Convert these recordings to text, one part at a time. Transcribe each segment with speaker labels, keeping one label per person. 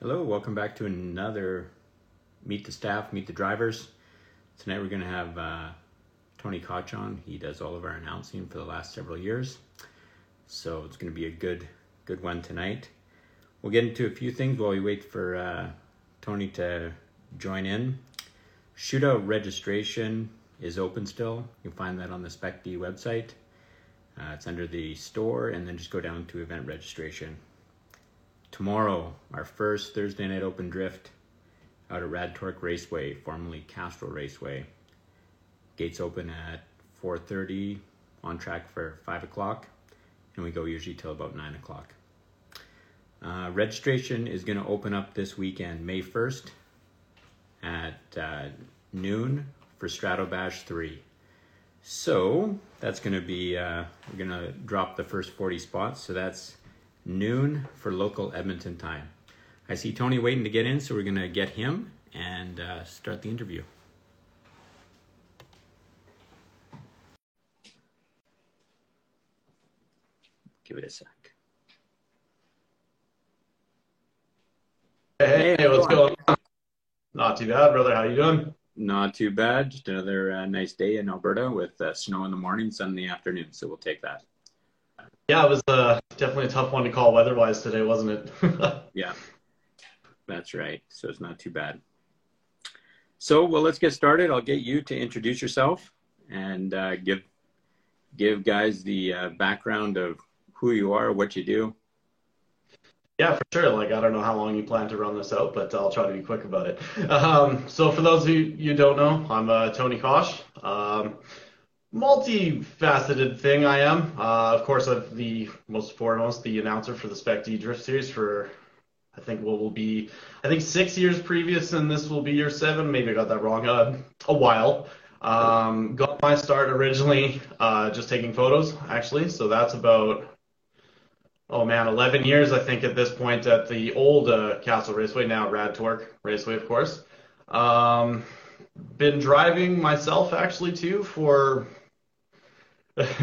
Speaker 1: Hello, welcome back to another Meet the Staff, Meet the Drivers. Tonight we're going to have uh, Tony Koch on. He does all of our announcing for the last several years. So it's going to be a good good one tonight. We'll get into a few things while we wait for uh, Tony to join in. Shootout registration is open still. You can find that on the SpecD website. Uh, it's under the store, and then just go down to event registration. Tomorrow, our first Thursday night open drift out at Rad Torque Raceway, formerly Castrol Raceway. Gates open at 4:30, on track for 5 o'clock, and we go usually till about 9 o'clock. Uh, registration is going to open up this weekend, May 1st, at uh, noon for Strato Bash 3. So that's going to be, uh, we're going to drop the first 40 spots. So that's noon for local Edmonton time. I see Tony waiting to get in, so we're going to get him and uh, start the interview. Give it a sec.
Speaker 2: Hey, hey what's going on? Not too bad, brother. How you doing?
Speaker 1: Not too bad. Just another uh, nice day in Alberta with uh, snow in the morning, sun in the afternoon. So we'll take that.
Speaker 2: Yeah, it was uh, definitely a tough one to call weather-wise today, wasn't it?
Speaker 1: yeah, that's right. So it's not too bad. So, well, let's get started. I'll get you to introduce yourself and uh, give give guys the uh, background of who you are, what you do.
Speaker 2: Yeah, for sure. Like, I don't know how long you plan to run this out, but I'll try to be quick about it. Um, so, for those of you you don't know, I'm uh, Tony Kosh. Um, multifaceted thing I am. Uh, of course, I'm the most foremost the announcer for the Spec D Drift Series for I think what will be I think six years previous, and this will be year seven. Maybe I got that wrong. Uh, a while. Um, got my start originally uh, just taking photos, actually. So that's about oh man, 11 years I think at this point at the old uh, Castrol Raceway, now Rad Torque Raceway, of course. Um, been driving myself actually too for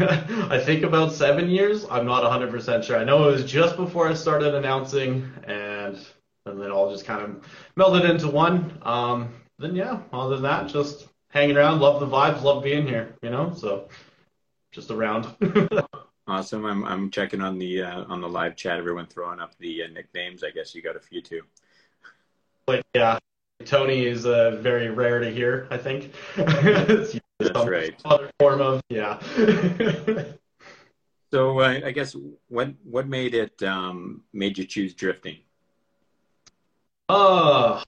Speaker 2: I think about seven years. I'm not 100% sure. I know it was just before I started announcing, and and then all just kind of melded into one. Um, then yeah, other than that, just hanging around. Love the vibes. Love being here. You know, so just around.
Speaker 1: awesome. I'm I'm checking on the uh, on the live chat. Everyone throwing up the uh, nicknames. I guess you got a few too.
Speaker 2: But yeah, Tony is uh, very rare to hear. I think.
Speaker 1: That's right.
Speaker 2: Other form of yeah.
Speaker 1: so uh, I guess what what made it um, made you choose drifting?
Speaker 2: Uh,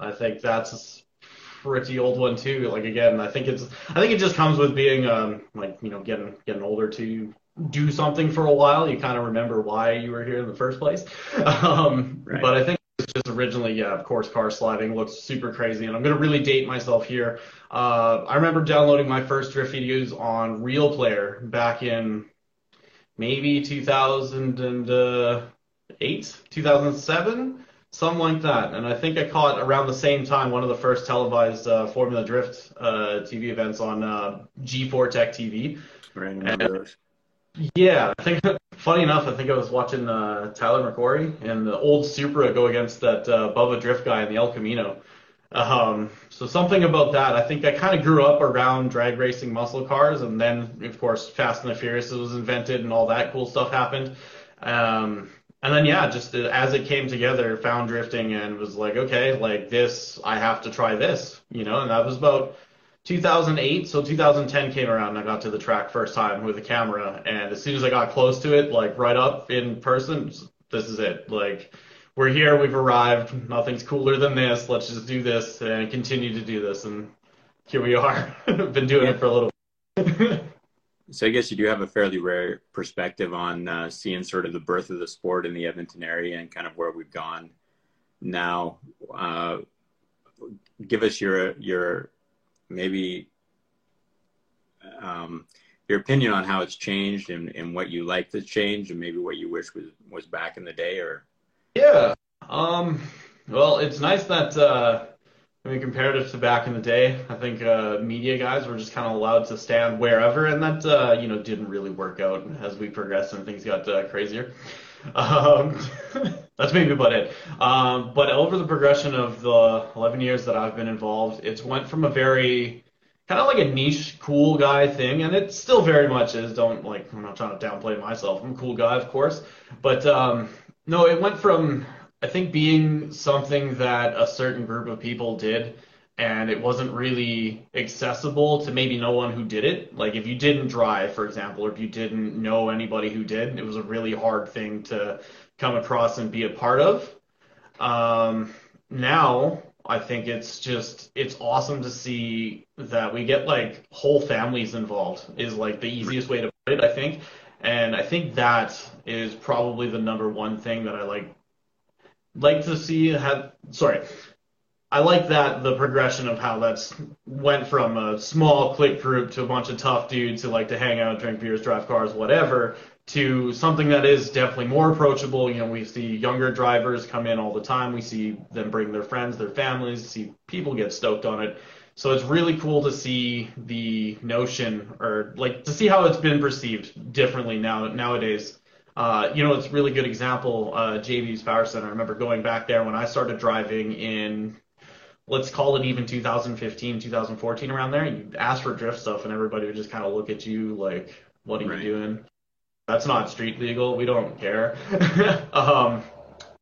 Speaker 2: I think that's a pretty old one too. Like again, I think it's I think it just comes with being um like you know getting getting older to do something for a while. You kind of remember why you were here in the first place. Um, right. But I think it's just originally, yeah, of course, car sliding looks super crazy. And I'm going to really date myself here. Uh, I remember downloading my first drift videos on Real Player back in maybe 2008, 2007, something like that. And I think I caught around the same time one of the first televised uh, Formula Drift uh, TV events on uh, G4 Tech TV.
Speaker 1: Right,
Speaker 2: yeah, I think funny enough, I think I was watching uh, Tyler McQuarrie and the old Supra go against that uh, Bubba Drift guy in the El Camino. Um, so something about that. I think I kind of grew up around drag racing muscle cars, and then of course Fast and the Furious was invented, and all that cool stuff happened. Um, and then yeah, just as it came together, found drifting and was like, okay, like this, I have to try this, you know. And that was about 2008. So 2010 came around, and I got to the track first time with a camera, and as soon as I got close to it, like right up in person, this is it, like we're here, we've arrived, nothing's cooler than this, let's just do this and continue to do this. And here we are. Been doing yeah. it for a little
Speaker 1: So I guess you do have a fairly rare perspective on uh, seeing sort of the birth of the sport in the Edmonton area and kind of where we've gone now. Uh, give us your your maybe um, your opinion on how it's changed and, and what you like that's change and maybe what you wish was was back in the day or
Speaker 2: yeah. Um, well, it's nice that, uh, I mean, comparative to back in the day, I think uh, media guys were just kind of allowed to stand wherever, and that, uh, you know, didn't really work out as we progressed and things got uh, crazier. Um, that's maybe about it. Um, but over the progression of the 11 years that I've been involved, it's went from a very kind of like a niche cool guy thing, and it still very much is. Don't like I'm not trying to downplay myself. I'm a cool guy, of course, but um, no, it went from I think being something that a certain group of people did and it wasn't really accessible to maybe no one who did it. Like if you didn't drive, for example, or if you didn't know anybody who did, it was a really hard thing to come across and be a part of. Um, now I think it's just it's awesome to see that we get like whole families involved is like the easiest way to put it, I think. And I think that is probably the number one thing that I like like to see have sorry I like that the progression of how that's went from a small clique group to a bunch of tough dudes who like to hang out, drink beers, drive cars, whatever, to something that is definitely more approachable. You know, we see younger drivers come in all the time. We see them bring their friends, their families, see people get stoked on it. So it's really cool to see the notion or like to see how it's been perceived differently now nowadays. Uh, you know, it's a really good example. Uh, JB's Power Center. I remember going back there when I started driving in let's call it even 2015, 2014 around there. You ask for drift stuff and everybody would just kind of look at you like, what are right. you doing? That's not street legal. We don't care. um,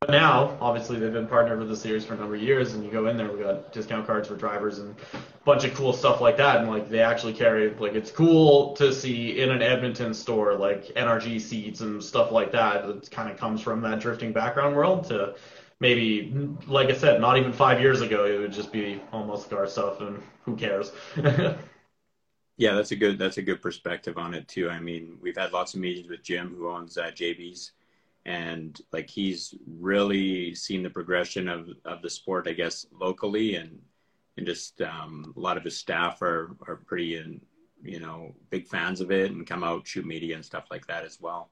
Speaker 2: but now, obviously, they've been partnered with the series for a number of years, and you go in there, we got discount cards for drivers and a bunch of cool stuff like that. And like they actually carry, like it's cool to see in an Edmonton store like NRG seats and stuff like that. It kind of comes from that drifting background world to maybe, like I said, not even five years ago, it would just be almost car stuff, and who cares?
Speaker 1: yeah, that's a good that's a good perspective on it too. I mean, we've had lots of meetings with Jim, who owns uh, JB's, and like he's really seen the progression of of the sport, I guess, locally, and and just um, a lot of his staff are are pretty in, you know big fans of it and come out shoot media and stuff like that as well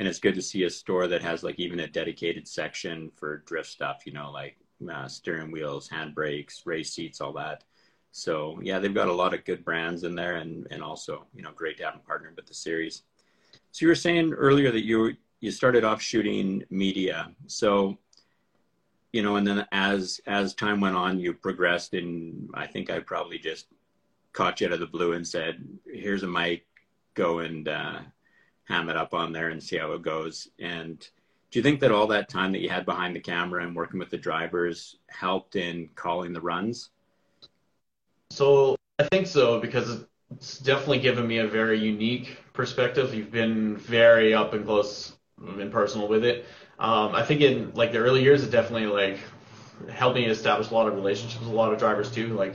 Speaker 1: and it's good to see a store that has like even a dedicated section for drift stuff you know like uh, steering wheels handbrakes race seats all that. So yeah they've got a lot of good brands in there and and also you know great to have them partnered with the series. So you were saying earlier that you you started off shooting media. So you know and then as as time went on you progressed and i think i probably just caught you out of the blue and said here's a mic go and uh, ham it up on there and see how it goes. And do you think that all that time that you had behind the camera and working with the drivers helped in calling the runs?
Speaker 2: So I think so because it's definitely given me a very unique perspective. You've been very up and close and personal with it. Um, I think in like the early years, it definitely like helped me establish a lot of relationships with a lot of drivers too. Like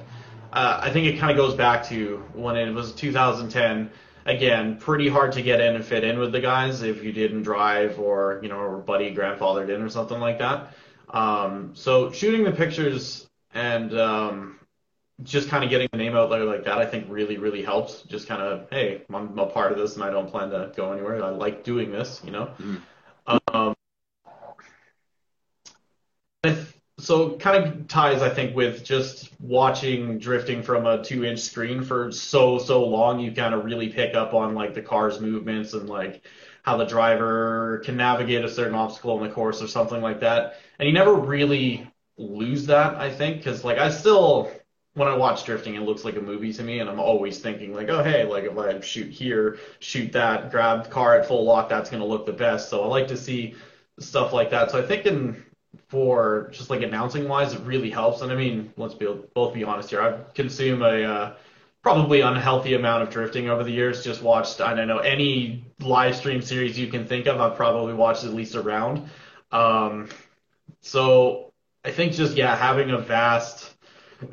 Speaker 2: uh, I think it kind of goes back to when it was 2010 again, pretty hard to get in and fit in with the guys if you didn't drive or, you know, or buddy grandfathered in or something like that. Um, so shooting the pictures and um, just kind of getting the name out there like that, I think really, really helps. Just kind of, hey, I'm a part of this and I don't plan to go anywhere. I like doing this, you know. Mm-hmm. Um, so kind of ties, I think, with just watching drifting from a two inch screen for so, so long, you kind of really pick up on like the car's movements and like how the driver can navigate a certain obstacle in the course or something like that. And you never really lose that, I think, because like I still, when I watch drifting, it looks like a movie to me, and I'm always thinking like, oh hey, like if I shoot here, shoot that, grab the car at full lock, that's gonna look the best. So I like to see stuff like that. So I think in for just like announcing wise, it really helps. And I mean, let's be both be honest here. I've consumed a uh, probably unhealthy amount of drifting over the years. Just watched I don't know any live stream series you can think of. I've probably watched at least a round. Um, so I think just yeah, having a vast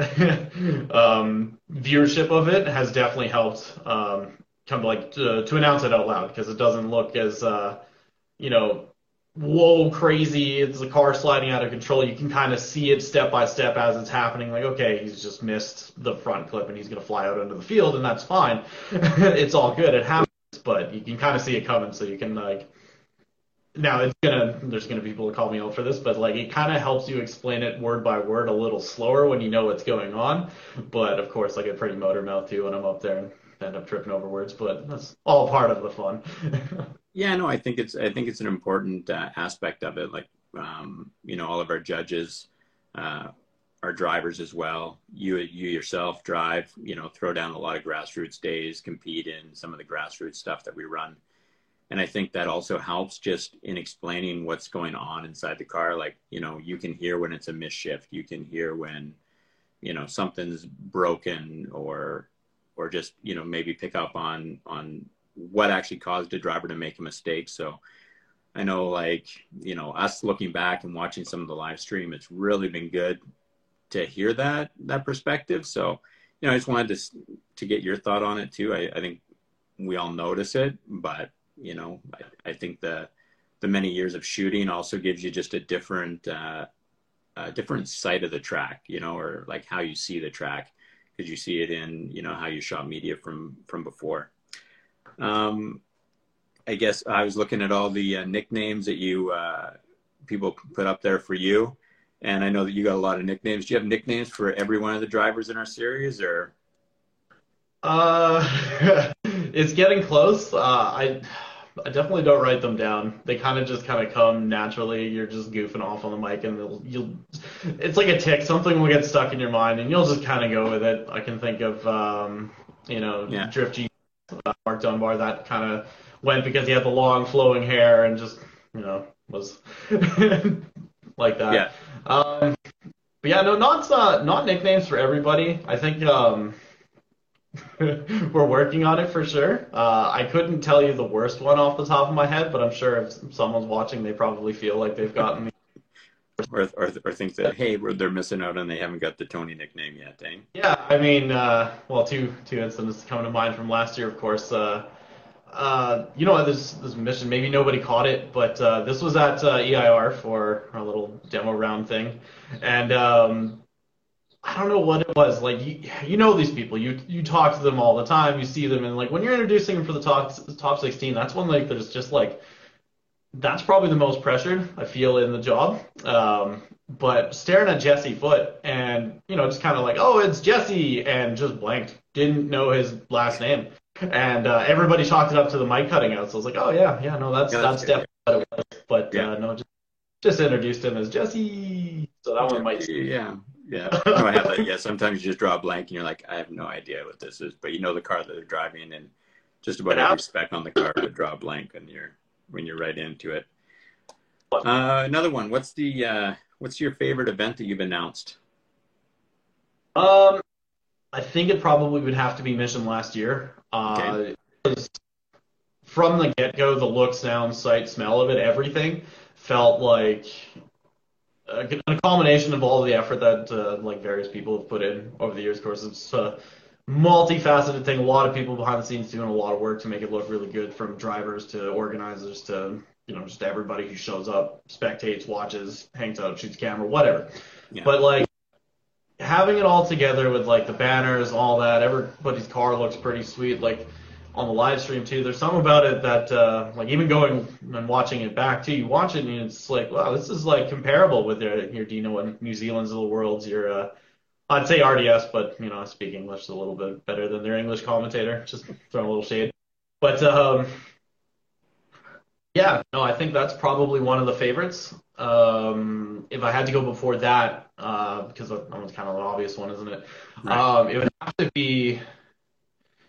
Speaker 2: um, viewership of it has definitely helped um, come like to, to announce it out loud because it doesn't look as uh, you know whoa, crazy, it's a car sliding out of control. You can kind of see it step by step as it's happening. Like, okay, he's just missed the front clip and he's going to fly out into the field, and that's fine. it's all good. It happens, but you can kind of see it coming, so you can, like, now it's gonna there's gonna be people that call me out for this, but like it kind of helps you explain it word by word a little slower when you know what's going on. But of course, I get pretty motor mouth too when I'm up there and end up tripping over words. But that's all part of the fun.
Speaker 1: Yeah, no, I think it's I think it's an important uh, aspect of it. Like, um, you know, all of our judges, uh, our drivers as well. You you yourself drive. You know, throw down a lot of grassroots days, compete in some of the grassroots stuff that we run, and I think that also helps just in explaining what's going on inside the car. Like, you know, you can hear when it's a misshift. You can hear when, you know, something's broken or or just you know maybe pick up on on what actually caused a driver to make a mistake. So I know like, you know, us looking back and watching some of the live stream, it's really been good to hear that, that perspective. So, you know, I just wanted to, to get your thought on it too. I, I think we all notice it, but you know, I, I, think the, the many years of shooting also gives you just a different, uh, a different side of the track, you know, or like how you see the track because you see it in, you know, how you shot media from, from before. Um, I guess I was looking at all the uh, nicknames that you uh, people put up there for you, and I know that you got a lot of nicknames. Do you have nicknames for every one of the drivers in our series, or?
Speaker 2: Uh, it's getting close. Uh, I I definitely don't write them down. They kind of just kind of come naturally. You're just goofing off on the mic, and you'll. It's like a tick. Something will get stuck in your mind, and you'll just kind of go with it. I can think of, um, you know, yeah. Drift G uh, Mark Dunbar that kind of went because he had the long flowing hair and just you know was like that.
Speaker 1: Yeah.
Speaker 2: Um, but yeah, no, not uh, not nicknames for everybody. I think um, we're working on it for sure. Uh, I couldn't tell you the worst one off the top of my head, but I'm sure if someone's watching, they probably feel like they've gotten.
Speaker 1: Or, or, or think that hey, they're missing out and they haven't got the Tony nickname yet, eh?
Speaker 2: Yeah, I mean, uh, well, two two incidents come to mind from last year, of course. Uh, uh, you know, this this mission, maybe nobody caught it, but uh, this was at uh, EIR for our little demo round thing, and um, I don't know what it was. Like you, you know these people, you you talk to them all the time, you see them, and like when you're introducing them for the top top 16, that's when like there's just like that's probably the most pressured I feel in the job. Um, but staring at Jesse Foot and you know just kind of like, oh, it's Jesse, and just blanked, didn't know his last name and uh, everybody chalked it up to the mic cutting out. So I was like, oh yeah, yeah, no, that's yeah, that's, that's definitely what it was. But yeah. uh, no, just just introduced him as Jesse. So that one might.
Speaker 1: Yeah, yeah. No, I have that. Yeah, sometimes you just draw a blank and you're like, I have no idea what this is, but you know the car that they're driving and just about every spec on the car would draw a blank when you're when you're right into it. Uh, another one. What's the uh, what's your favorite event that you've announced?
Speaker 2: Um, I think it probably would have to be Mission last year. Uh, okay. From the get go, the look, sound, sight, smell of it, everything felt like a, a combination of all the effort that uh, like various people have put in over the years. Of course, it's a multifaceted thing. A lot of people behind the scenes doing a lot of work to make it look really good, from drivers to organizers to you know just everybody who shows up, spectates, watches, hangs out, shoots camera, whatever. Yeah. But like having it all together with like the banners, all that, everybody's car looks pretty sweet. Like on the live stream too, there's something about it that uh, like even going and watching it back too, you watch it and it's like, wow, this is like comparable with your your Dino and New Zealand's of the world's your uh, I'd say RDS, but you know, I speak English a little bit better than their English commentator. Just throwing a little shade. But um, yeah, no, I think that's probably one of the favorites. Um, if I had to go before that, uh, because that one's kind of an obvious one, isn't it? Right. Um, it would have to be.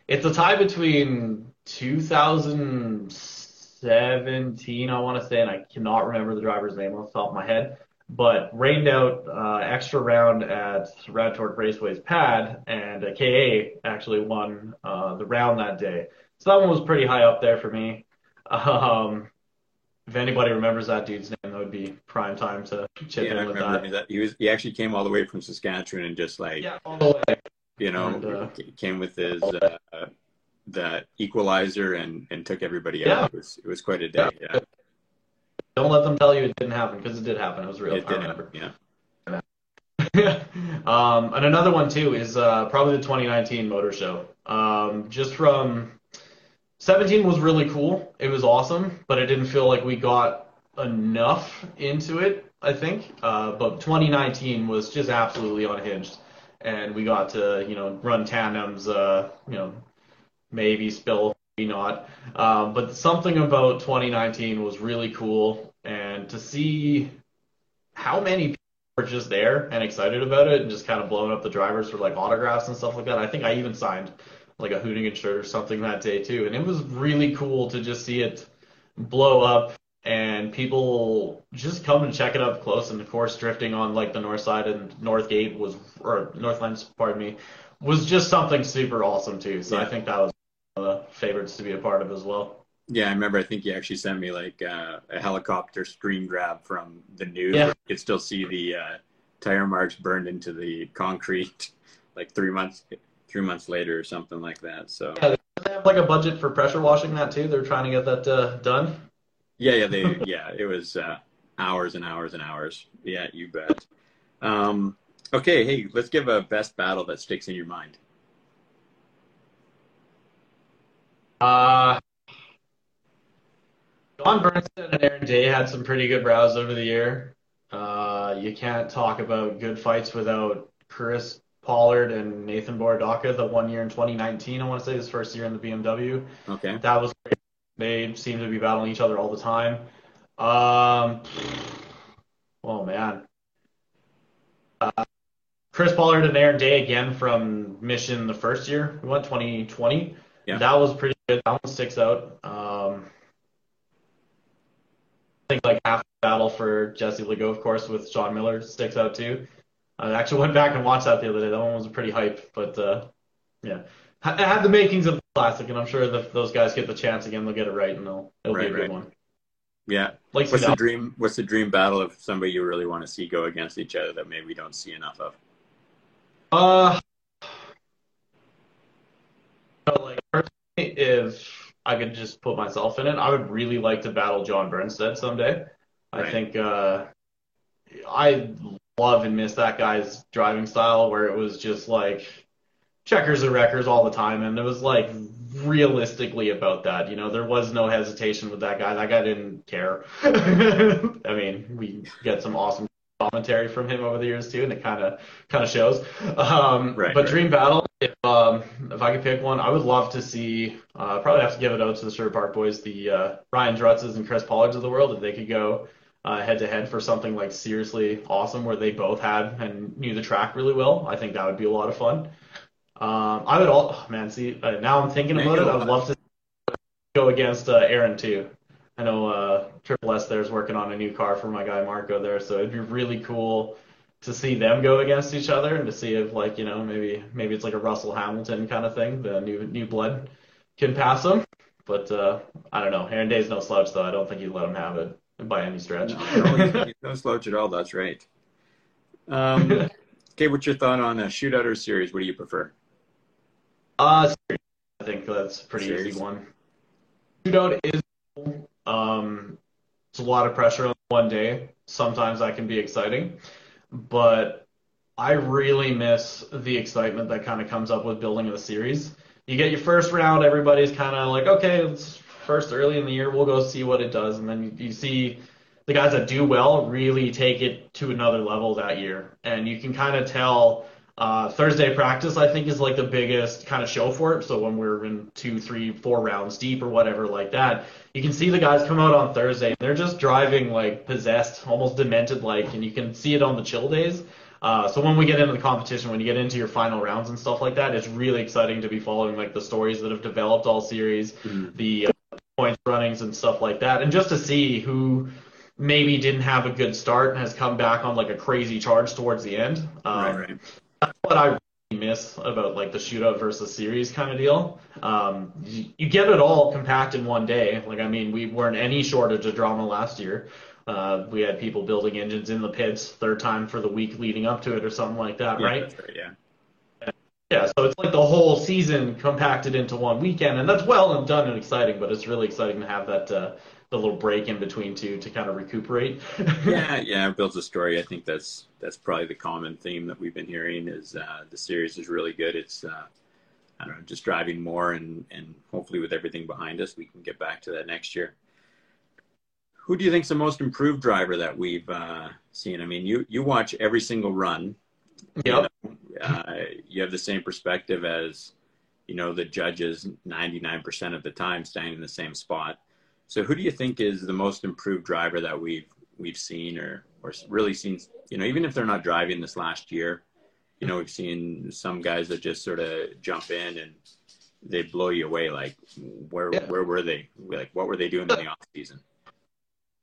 Speaker 2: It's a tie between 2017, I want to say, and I cannot remember the driver's name off the top of my head. But rained out uh, extra round at Rad Torque Raceway's pad, and uh, KA actually won uh, the round that day. So that one was pretty high up there for me. Um, if anybody remembers that dude's name, that would be prime time to chip yeah, in with that. that.
Speaker 1: He was he actually came all the way from Saskatchewan and just like
Speaker 2: yeah, all the way.
Speaker 1: You know, and, uh, came with his uh, the equalizer and and took everybody yeah. out. It was it was quite a day. Yeah. yeah.
Speaker 2: Don't let them tell you it didn't happen because it did happen. It was real.
Speaker 1: It did happen. Yeah.
Speaker 2: um, and another one too is uh, probably the 2019 Motor Show. Um, just from 17 was really cool. It was awesome, but I didn't feel like we got enough into it, I think. Uh, but 2019 was just absolutely unhinged. And we got to, you know, run tandems, uh, you know, maybe spill not. Um, but something about 2019 was really cool, and to see how many people were just there and excited about it, and just kind of blowing up the drivers for like autographs and stuff like that. I think I even signed like a Hoonigan shirt or something that day too, and it was really cool to just see it blow up and people just come and check it up close. And of course, drifting on like the north side and North Gate was, or Northlands, pardon me, was just something super awesome too. So yeah. I think that was of the favorites to be a part of as well.
Speaker 1: Yeah, I remember. I think you actually sent me like uh, a helicopter screen grab from the news. Yeah. You could still see the uh, tire marks burned into the concrete, like three months, three months later or something like that. So
Speaker 2: yeah, they have like a budget for pressure washing that too. They're trying to get that uh, done.
Speaker 1: Yeah, yeah, they, yeah. It was uh, hours and hours and hours. Yeah, you bet. Um, okay, hey, let's give a best battle that sticks in your mind.
Speaker 2: Uh, John Bernstein and Aaron Day had some pretty good rows over the year. Uh, you can't talk about good fights without Chris Pollard and Nathan Borodaka the one year in 2019. I want to say his first year in the BMW.
Speaker 1: Okay.
Speaker 2: That was great. They seem to be battling each other all the time. Um, oh man. Uh, Chris Pollard and Aaron Day again from Mission the first year. We went 2020. Yeah. That was pretty. That one sticks out. Um, I think like half the battle for Jesse Lego, of course, with Sean Miller sticks out too. I actually went back and watched that the other day. That one was pretty hype, but uh, yeah, it had the makings of the classic, and I'm sure if those guys get the chance again, they'll get it right, and they'll it'll right, be a right. good one.
Speaker 1: Yeah. Like what's the dream? What's the dream battle of somebody you really want to see go against each other that maybe we don't see enough of?
Speaker 2: Uh, like personally, if I could just put myself in it, I would really like to battle John Bernstead someday. Right. I think uh, I love and miss that guy's driving style where it was just like checkers and wreckers all the time, and it was like realistically about that. You know, there was no hesitation with that guy. That guy didn't care. I mean, we get some awesome commentary from him over the years too, and it kind of kind of shows. Um, right, but right. Dream Battle, um, if I could pick one, I would love to see. Uh, probably have to give it out to the Sherwood Park boys, the uh, Ryan Drutzes and Chris Pollards of the world, if they could go head to head for something like seriously awesome, where they both had and knew the track really well. I think that would be a lot of fun. Um, I would all oh, man see uh, now I'm thinking about it. I would love to go against uh, Aaron too. I know uh, Triple S there's working on a new car for my guy Marco there, so it'd be really cool to see them go against each other and to see if like you know maybe maybe it's like a Russell Hamilton kind of thing. The new new blood can pass him, but uh, I don't know. Aaron Day's no slouch though. I don't think he'd let him have it by any stretch.
Speaker 1: No, no, slouch at all. That's right. Um, okay, what's your thought on a shootout or series? What do you prefer?
Speaker 2: Uh, I think that's a pretty Series. easy one. Shootout is um, it's a lot of pressure on one day. Sometimes that can be exciting, but I really miss the excitement that kind of comes up with building a series. You get your first round, everybody's kind of like, okay, it's first early in the year, we'll go see what it does, and then you see the guys that do well really take it to another level that year, and you can kind of tell uh, Thursday practice, I think, is like the biggest kind of show for it. So when we're in two, three, four rounds deep or whatever like that, you can see the guys come out on Thursday and they're just driving like possessed, almost demented like, and you can see it on the chill days. Uh, so when we get into the competition, when you get into your final rounds and stuff like that, it's really exciting to be following like the stories that have developed all series, mm-hmm. the uh, points runnings and stuff like that, and just to see who maybe didn't have a good start and has come back on like a crazy charge towards the end. Um, right, right that's what I miss about like the shootout versus series kind of deal. Um, you, you, get it all compact in one day. Like I mean, we weren't any shortage of drama last year. Uh, we had people building engines in the pits third time for the week leading up to it or something like that,
Speaker 1: yeah,
Speaker 2: right?
Speaker 1: right?
Speaker 2: Yeah. Yeah, so it's like the whole season compacted into one weekend, and that's well and done and exciting. But it's really exciting to have that uh, the little break in between two to kind of recuperate.
Speaker 1: yeah, yeah, it builds a story. I think that's that's probably the common theme that we've been hearing is uh, the series is really good. It's uh, I don't know, just driving more and and hopefully with everything behind us, we can get back to that next year. Who do you think's the most improved driver that we've uh, seen? I mean, you you watch every single run.
Speaker 2: Yep.
Speaker 1: You, know, uh, you have the same perspective as you know, the judges 99% of the time staying in the same spot. So who do you think is the most improved driver that we've we've seen or or really seen, you know, even if they're not driving this last year, you know, we've seen some guys that just sort of jump in and they blow you away. Like where yeah. where were they? Like what were they doing in the off season?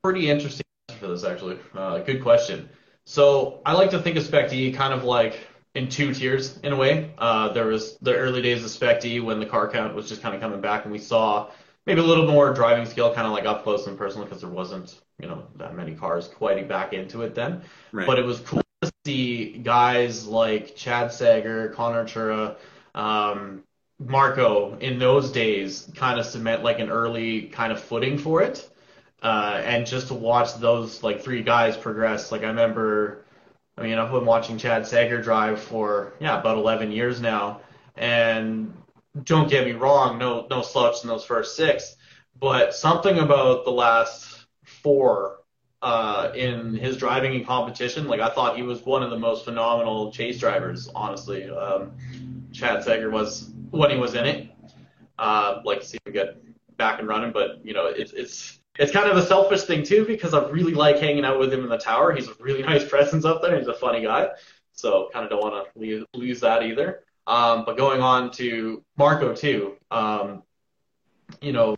Speaker 2: Pretty interesting for this actually. Uh, good question. So I like to think of Spec D kind of like in two tiers in a way. Uh, there was the early days of Spec D when the car count was just kind of coming back, and we saw maybe a little more driving skill, kind of like up close and personal, because there wasn't you know that many cars quite back into it then. Right. But it was cool to see guys like Chad Sager, Connor Chura, um, Marco in those days kind of cement like an early kind of footing for it. Uh, and just to watch those like three guys progress, like I remember I mean, I've been watching Chad Sager drive for yeah about 11 years now, and don't get me wrong, no no slouch in those first six, but something about the last four uh, in his driving in competition, like I thought he was one of the most phenomenal chase drivers. Honestly, um, Chad Sager was when he was in it. Uh, like to see him get back and running, but you know it's it's it's kind of a selfish thing too because I really like hanging out with him in the tower. He's a really nice presence up there. He's a funny guy, so kind of don't want to lose that either. Um, but going on to Marco too, um, you know,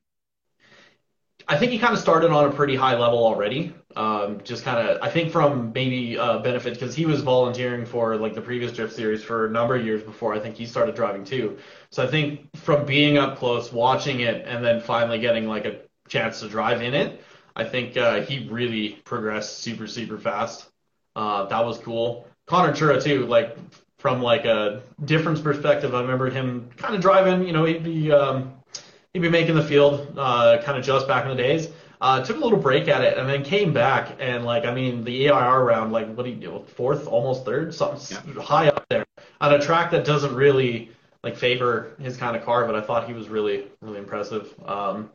Speaker 2: I think he kind of started on a pretty high level already. Um, just kind of, I think from maybe uh, benefit because he was volunteering for like the previous drift series for a number of years before I think he started driving too. So I think from being up close, watching it, and then finally getting like a chance to drive in it. I think uh, he really progressed super super fast. Uh, that was cool. Connor Chura too, like from like a difference perspective. I remember him kind of driving. You know, he'd be um, he'd be making the field uh, kind of just back in the days. Uh, took a little break at it and then came back and like I mean the EIR round like what do you do fourth almost third something yeah. high up there on a track that doesn't really like favor his kind of car but I thought he was really really impressive. Um,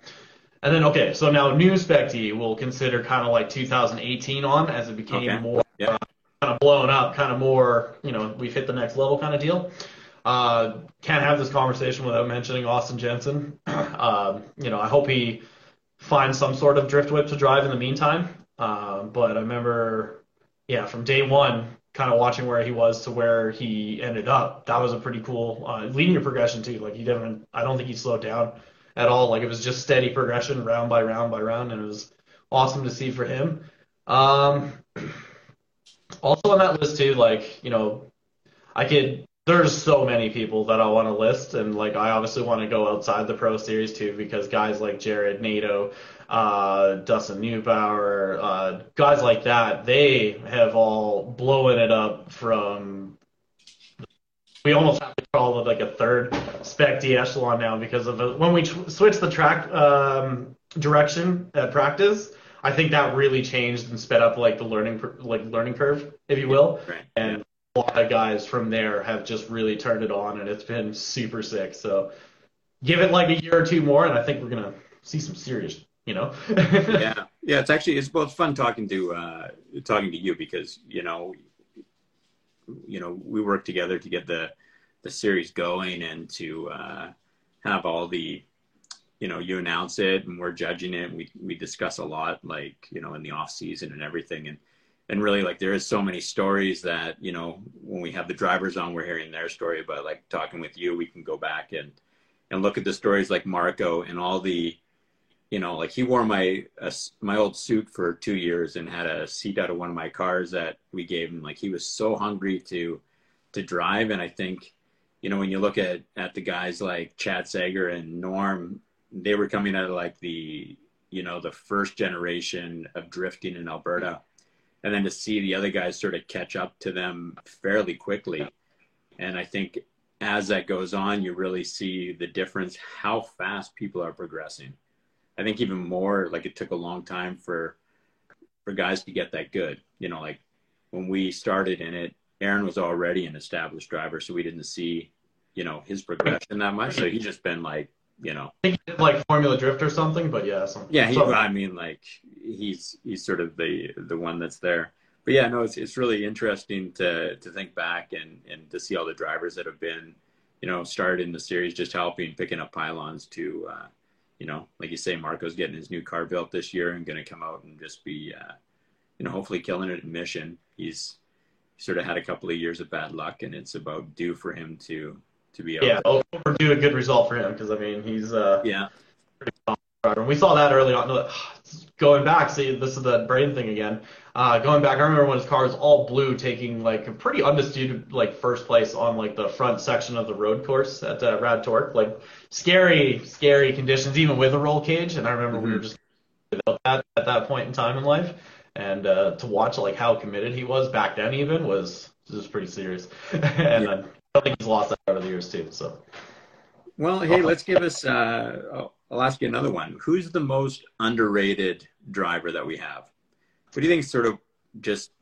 Speaker 2: and then okay, so now new Spec D we'll consider kind of like 2018 on as it became okay. more yeah. uh, blown up, kind of more you know we've hit the next level kind of deal. Uh, can't have this conversation without mentioning Austin Jensen. um, you know I hope he finds some sort of drift whip to drive in the meantime. Uh, but I remember, yeah, from day one, kind of watching where he was to where he ended up. That was a pretty cool uh, linear progression too. Like he didn't, I don't think he slowed down at all. Like it was just steady progression, round by round by round, and it was awesome to see for him. Um, also on that list too, like you know, I could. There's so many people that I want to list, and like I obviously want to go outside the Pro Series too, because guys like Jared Nato, uh, Dustin Neubauer, uh, guys like that, they have all blown it up from we almost have to call it like a third spec D echelon now because of the, when we switched the track um, direction at practice. I think that really changed and sped up like the learning like learning curve, if you will. Right. And a lot of guys from there have just really turned it on, and it's been super sick. So give it like a year or two more, and I think we're gonna see some serious, you know.
Speaker 1: yeah, yeah. It's actually it's both fun talking to uh, talking to you because you know you know we work together to get the the series going and to uh, have all the you know you announce it and we're judging it we we discuss a lot like you know in the off season and everything. And and really like there is so many stories that you know when we have the drivers on we're hearing their story. But like talking with you we can go back and and look at the stories like marco and all the you know, like he wore my uh, my old suit for two years and had a seat out of one of my cars that we gave him. Like he was so hungry to to drive, and I think, you know, when you look at at the guys like Chad Sager and Norm, they were coming out of like the you know the first generation of drifting in Alberta, and then to see the other guys sort of catch up to them fairly quickly, and I think as that goes on, you really see the difference how fast people are progressing I think even more like it took a long time for for guys to get that good. You know, like when we started in it, Aaron was already an established driver, so we didn't see, you know, his progression that much. So he just been like, you know,
Speaker 2: I think he did like Formula Drift or something, but yeah, some,
Speaker 1: yeah. He, I mean, like he's he's sort of the the one that's there. But yeah, no, it's it's really interesting to to think back and and to see all the drivers that have been you know, started in the series just helping picking up pylons to, uh, you know, like you say, Marco's getting his new car built this year and going to come out and just be, uh, you know, hopefully killing it in mission. He's sort of had a couple of years of bad luck, and it's about due for him to to be out.
Speaker 2: Yeah, overdue a good result for him because I mean he's uh
Speaker 1: yeah.
Speaker 2: And we saw that early on. Going back, see, this is the brain thing again. Uh, going back, I remember when his car was all blue, taking like a pretty undisputed like first place on like the front section of the road course at uh, Rad Torque. Like scary, scary conditions, even with a roll cage. And I remember mm-hmm. we were just without that at that point in time in life. And uh, to watch like how committed he was back then, even was just pretty serious. and yeah. I don't think he's lost that over the years too. So.
Speaker 1: Well, hey, let's give us. Uh, I'll ask you another one. Who's the most underrated driver that we have? What do you think? Sort of just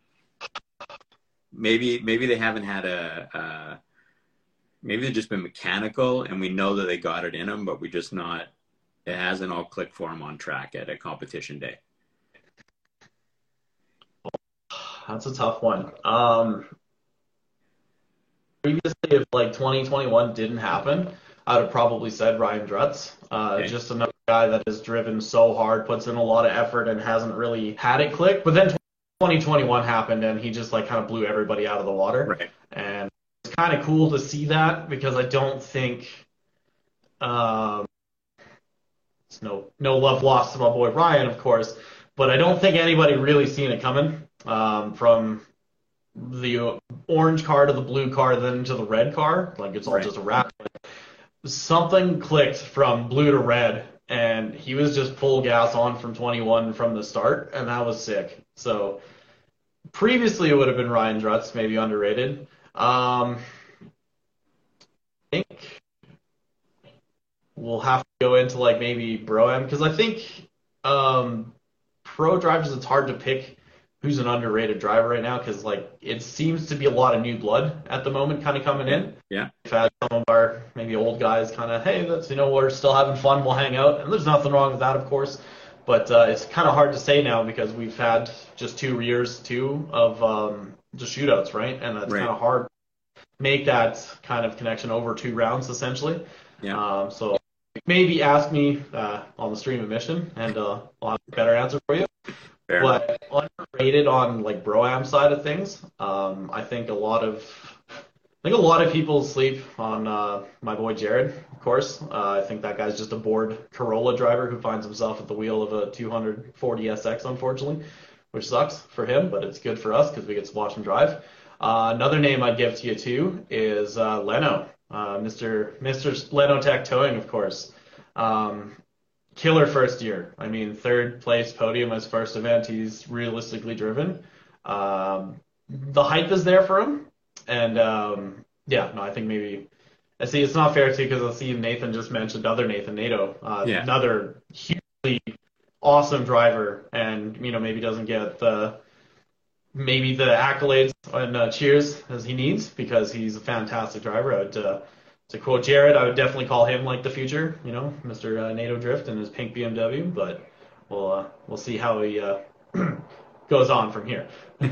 Speaker 1: maybe maybe they haven't had a, a maybe they've just been mechanical, and we know that they got it in them, but we just not. It hasn't all clicked for them on track at a competition day.
Speaker 2: That's a tough one. Um, previously, if like 2021 didn't happen, I would have probably said Ryan Drutz. Uh, okay. Just another guy that has driven so hard, puts in a lot of effort, and hasn't really had it click. But then 2021 happened, and he just like kind of blew everybody out of the water.
Speaker 1: Right.
Speaker 2: And it's kind of cool to see that because I don't think. Um, it's no no love lost to my boy Ryan, of course, but I don't think anybody really seen it coming um, from the orange car to the blue car, then to the red car. Like it's all right. just a wrap something clicked from blue to red, and he was just full gas on from 21 from the start, and that was sick. So previously it would have been Ryan Drutz, maybe underrated. Um, I think we'll have to go into like maybe Bro-Am because I think um, pro drivers it's hard to pick who's an underrated driver right now because like it seems to be a lot of new blood at the moment kind of coming in.
Speaker 1: Yeah.
Speaker 2: We've had some of our maybe old guys kind of hey that's you know we're still having fun we'll hang out and there's nothing wrong with that of course, but uh, it's kind of hard to say now because we've had just two years too of um, just shootouts right and it's right. kind of hard make that kind of connection over two rounds essentially.
Speaker 1: Yeah.
Speaker 2: Um, so maybe ask me uh, on the stream of mission and uh, I'll have a better answer for you. Fair but underrated on like Bro-Am side of things. Um, I think a lot of I think a lot of people sleep on uh, my boy Jared, of course. Uh, I think that guy's just a bored Corolla driver who finds himself at the wheel of a 240 SX, unfortunately, which sucks for him, but it's good for us because we get to watch him drive. Uh, another name I'd give to you too is uh, Leno, uh, Mr. Mr. Leno Tech Towing, of course. Um, killer first year. I mean, third place podium as first event. He's realistically driven. Um, the hype is there for him, and um, yeah, no, I think maybe. I see it's not fair too because I see Nathan just mentioned other Nathan Nato, uh, yeah. another hugely awesome driver, and you know maybe doesn't get the maybe the accolades and uh, cheers as he needs because he's a fantastic driver. I'd uh, to quote Jared, I would definitely call him like the future, you know, Mr. Uh, NATO Drift and his pink BMW. But we'll uh, we'll see how he uh, goes on from here.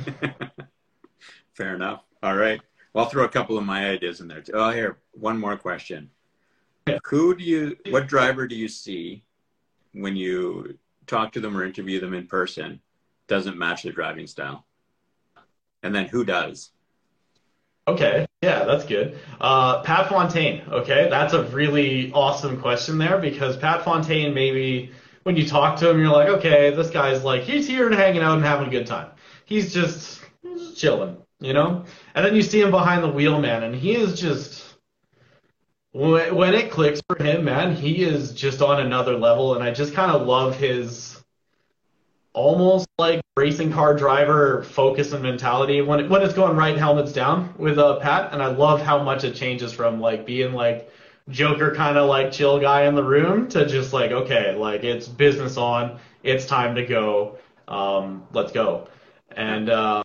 Speaker 1: Fair enough. All right. Well, I'll throw a couple of my ideas in there. Too. Oh, here, one more question. Yeah. Who do you, what driver do you see when you talk to them or interview them in person doesn't match their driving style? And then who does?
Speaker 2: Okay, yeah, that's good. Uh, Pat Fontaine. Okay, that's a really awesome question there because Pat Fontaine maybe when you talk to him, you're like, okay, this guy's like he's here and hanging out and having a good time. He's just, just chilling, you know. And then you see him behind the wheel, man, and he is just when it clicks for him, man, he is just on another level, and I just kind of love his almost like racing car driver focus and mentality. When it, when it's going right helmets down with uh, Pat and I love how much it changes from like being like Joker kind of like chill guy in the room to just like okay like it's business on it's time to go um, let's go. And uh,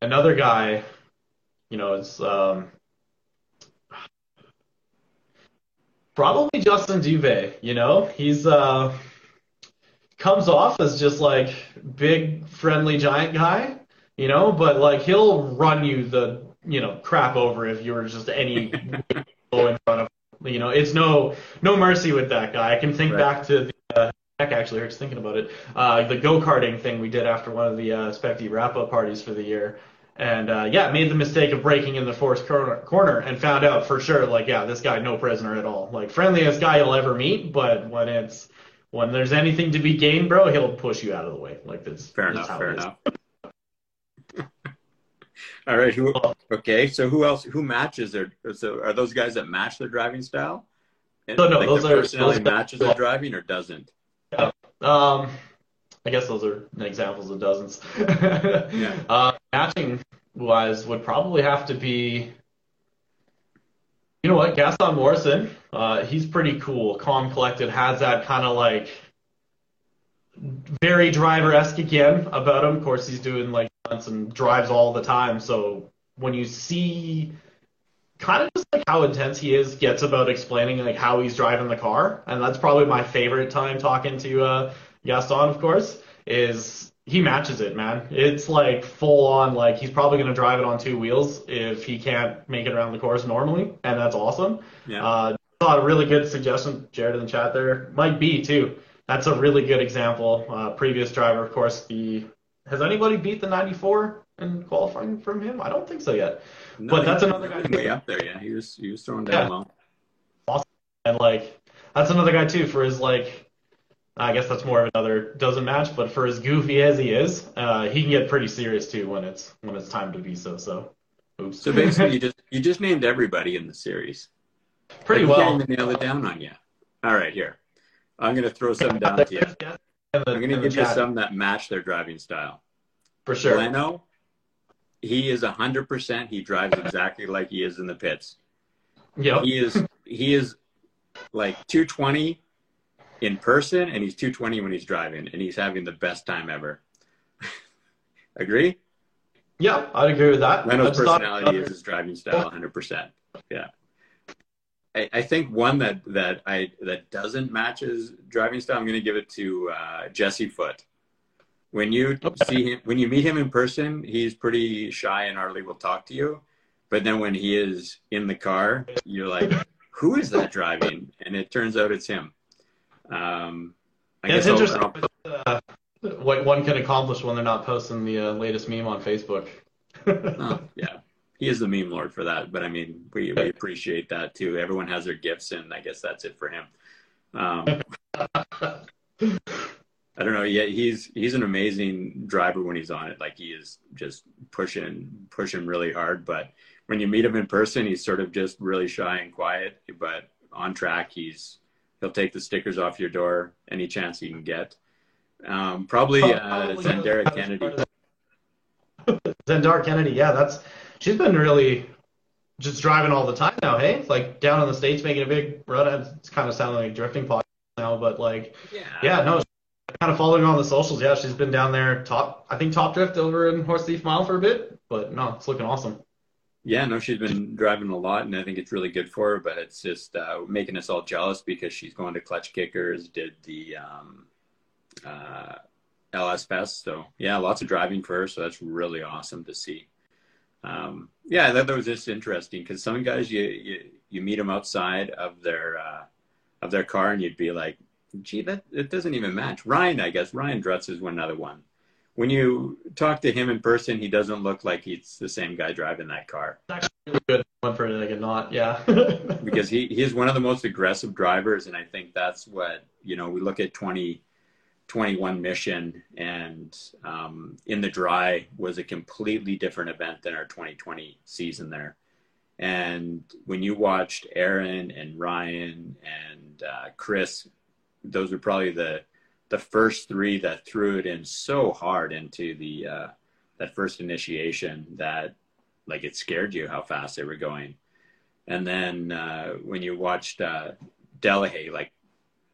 Speaker 2: another guy you know is um, probably Justin Dubé you know? He's uh comes off as just like big friendly giant guy, you know, but like he'll run you the you know crap over if you were just any in front of You know, it's no no mercy with that guy. I can think
Speaker 1: Right.
Speaker 2: back to the uh, heck actually hurts thinking about it. Uh, the go karting thing we did after one of the uh, Spec D wrap up parties for the year. And uh, yeah, made the mistake of braking in the forced corner, corner and found out for sure, like, yeah, this guy no prisoner at all. Like friendliest guy you'll ever meet, but when it's when there's anything to be gained, bro, he'll push you out of the way. Like that's
Speaker 1: Fair
Speaker 2: that's
Speaker 1: enough. Fair enough. All right. Who? Okay. So who else? Who matches their? So are those guys that match their driving style? And,
Speaker 2: No, no,
Speaker 1: like
Speaker 2: those
Speaker 1: the
Speaker 2: are-
Speaker 1: personality
Speaker 2: those
Speaker 1: matches their driving or doesn't.
Speaker 2: Um, I guess those are examples of dozens.
Speaker 1: Yeah.
Speaker 2: Uh, matching wise would probably have to be, you know what, Gaston Morrison. Uh, he's pretty cool, calm, collected, has that kind of like very driver esque again about him. Of course, he's doing like stunts and drives all the time. So when you see kind of just like how intense he is, gets about explaining like how he's driving the car, and that's probably my favorite time talking to uh, Gaston, of course, is he matches it, man. It's like full on, like he's probably gonna drive it on two wheels if he can't make it around the course normally, and that's awesome.
Speaker 1: Yeah.
Speaker 2: Uh, thought a really good suggestion, Jared in the chat there. Might be too. That's a really good example. Uh, previous driver, of course. The has anybody beat the 94 in qualifying from him? I don't think so yet.
Speaker 1: No,
Speaker 2: but that's another guy-
Speaker 1: Way up there. Yeah. He was. He was throwing down
Speaker 2: Yeah.
Speaker 1: low.
Speaker 2: And like that's another guy too for his like I guess that's more of another doesn't match, but for as goofy as he is, uh, he can get pretty serious too when it's when it's time to be so. So, oops.
Speaker 1: So basically, you just you just named everybody in the series.
Speaker 2: pretty
Speaker 1: I
Speaker 2: well.
Speaker 1: nail it down on you. All right, here. I'm gonna throw some down to you.
Speaker 2: In the-
Speaker 1: I'm gonna give you some that match their driving style.
Speaker 2: for sure.
Speaker 1: Leno, he is hundred percent. He drives exactly like he is in the pits.
Speaker 2: Yep.
Speaker 1: He is he is like 220 in person, and he's 220 when he's driving, and he's having the best time ever. Agree?
Speaker 2: Yeah, I'd agree with that. I
Speaker 1: Leno's
Speaker 2: just thought-
Speaker 1: personality is his driving style, 100. percent Yeah. I, I think one that that I that doesn't match his driving style. I'm going to give it to uh, Jesse Foot. When you
Speaker 2: Okay.
Speaker 1: see him, when you meet him in person, he's pretty shy and hardly will talk to you. But then when he is in the car, you're like, "Who is that driving?" And it turns out it's him. Um, I
Speaker 2: it's
Speaker 1: I'll-
Speaker 2: interesting uh, what one can accomplish when they're not posting the uh, latest meme on Facebook.
Speaker 1: Oh, yeah. He is the meme lord for that, but I mean, we, we appreciate that too. Everyone has their gifts, and I guess that's it for him. Um, I don't know. Yeah, he's he's an amazing driver when he's on it. Like he is just pushing pushing really hard. But when you meet him in person, he's sort of just really shy and quiet. But on track, he's he'll take the stickers off your door any chance he can get. Um, probably uh,
Speaker 2: Probably
Speaker 1: Zendara Kennedy.
Speaker 2: Zendara Kennedy, yeah, that's she's been really just driving all the time now. Hey, like down in the states, making a big run. It's kind of sounding like drifting podcast now, but like, yeah, no, kind of following on the socials. Yeah, she's been down there top. I think top drift over in Horse Thief Mile for a bit, but no, it's looking awesome.
Speaker 1: Yeah, no, she's been driving a lot, and I think it's really good for her. But it's just uh, making us all jealous because she's going to Clutch Kickers, did the um, uh, LS Fest. So yeah, lots of driving for her. So that's really awesome to see. Um, yeah, I thought that was just interesting because some guys you, you you meet them outside of their uh, of their car, and you'd be like, "Gee, that it doesn't even match." Ryan, I guess Ryan Drutz is one another one. When you talk to him in person, he doesn't look like he's the same guy driving that car
Speaker 2: It's actually really good one for like a not, yeah.
Speaker 1: because he, he is one of the most aggressive drivers and i think that's what you know we look at 2021 mission and um, in the dry was a completely different event than our 2020 season there and when you watched aaron and ryan and uh, chris those were probably the the first three that threw it in so hard into the uh, that first initiation that like it scared you how fast they were going and then uh, when you watched uh, Delahaye, like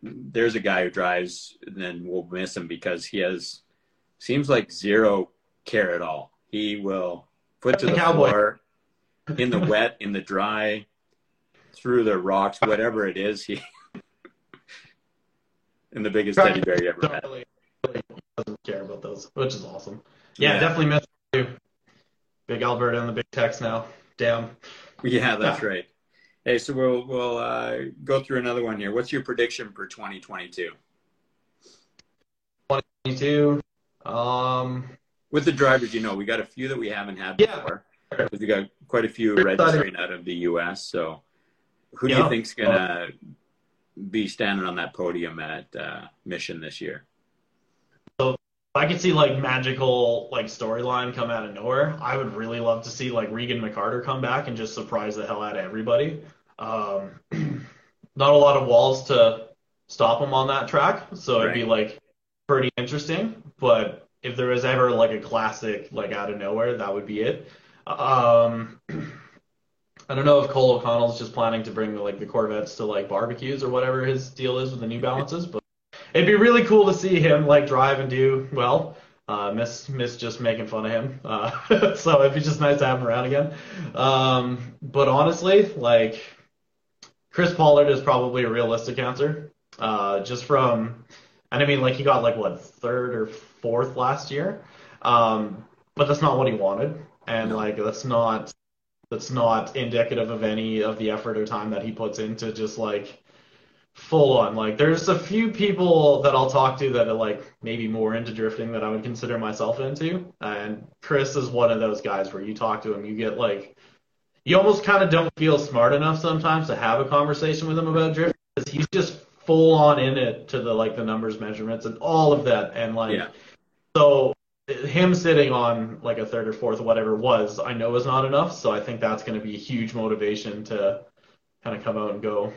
Speaker 1: there's a guy who drives, and then we'll miss him because he has seems like zero care at all. He will put to the
Speaker 2: Cowboy.
Speaker 1: floor in the wet, in the dry, through the rocks, whatever it is. He and the biggest teddy bear you ever
Speaker 2: Don't
Speaker 1: met.
Speaker 2: really, really doesn't care about those, which is awesome. Yeah,
Speaker 1: Yeah.
Speaker 2: definitely miss you. Big Alberta and the Big Tex now. Damn.
Speaker 1: Yeah, that's right. Hey, so we'll we'll uh, go through another one here. What's your prediction for 2022?
Speaker 2: 2022. Um,
Speaker 1: with the drivers, you know, we got a few that we haven't had
Speaker 2: yeah.
Speaker 1: before. We got quite a few registering out of the U.S. So, who do you think's gonna be standing on that podium at uh, Mission this year?
Speaker 2: So I could see like magical like storyline come out of nowhere. I would really love to see like Regan McCarter come back and just surprise the hell out of everybody. Um, not a lot of walls to stop him on that track, so it'd be like pretty interesting. But if there was ever like a classic like out of nowhere, that would be it. Um, I don't know if Cole O'Connell's just planning to bring like the Corvettes to like barbecues or whatever his deal is with the New Balances, but it'd be really cool to see him like drive and do well. Uh, miss miss just making fun of him, uh, so it'd be just nice to have him around again. Um, but honestly, like Chris Pollard is probably a realistic answer, uh, just from, and I mean like he got like what third or fourth last year, um, but that's not what he wanted, and like that's not that's not indicative of any of the effort or time that he puts into just like full on. Like there's a few people that I'll talk to that are like maybe more into drifting that I would consider myself into. And Chris is one of those guys where you talk to him, you get like you almost kind of don't feel smart enough sometimes to have a conversation with him about drifting because he's just full on in it to the like the numbers measurements and all of that and like yeah. so him sitting on like a third or fourth, whatever was, I know is not enough. So I think that's going to be a huge motivation to kind of come out and go.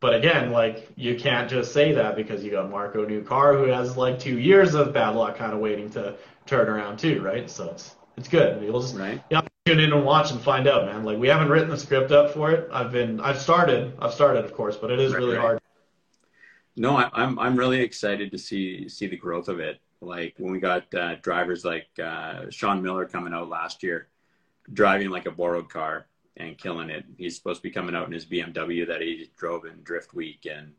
Speaker 2: But again, like you can't just say that because you got Marco Newcar who has like two years of bad luck kind of waiting to turn around too, right? So it's it's good. You'll just right. yeah, tune in and watch and find out, man. Like we haven't written the script up for it. I've been I've started I've started of course, but it is right, really right. hard.
Speaker 1: No, I, I'm I'm really excited to see see the growth of it like when we got uh, drivers like uh, Sean Miller coming out last year, driving like a borrowed car and killing it. He's supposed to be coming out in his BMW that he drove in Drift Week, and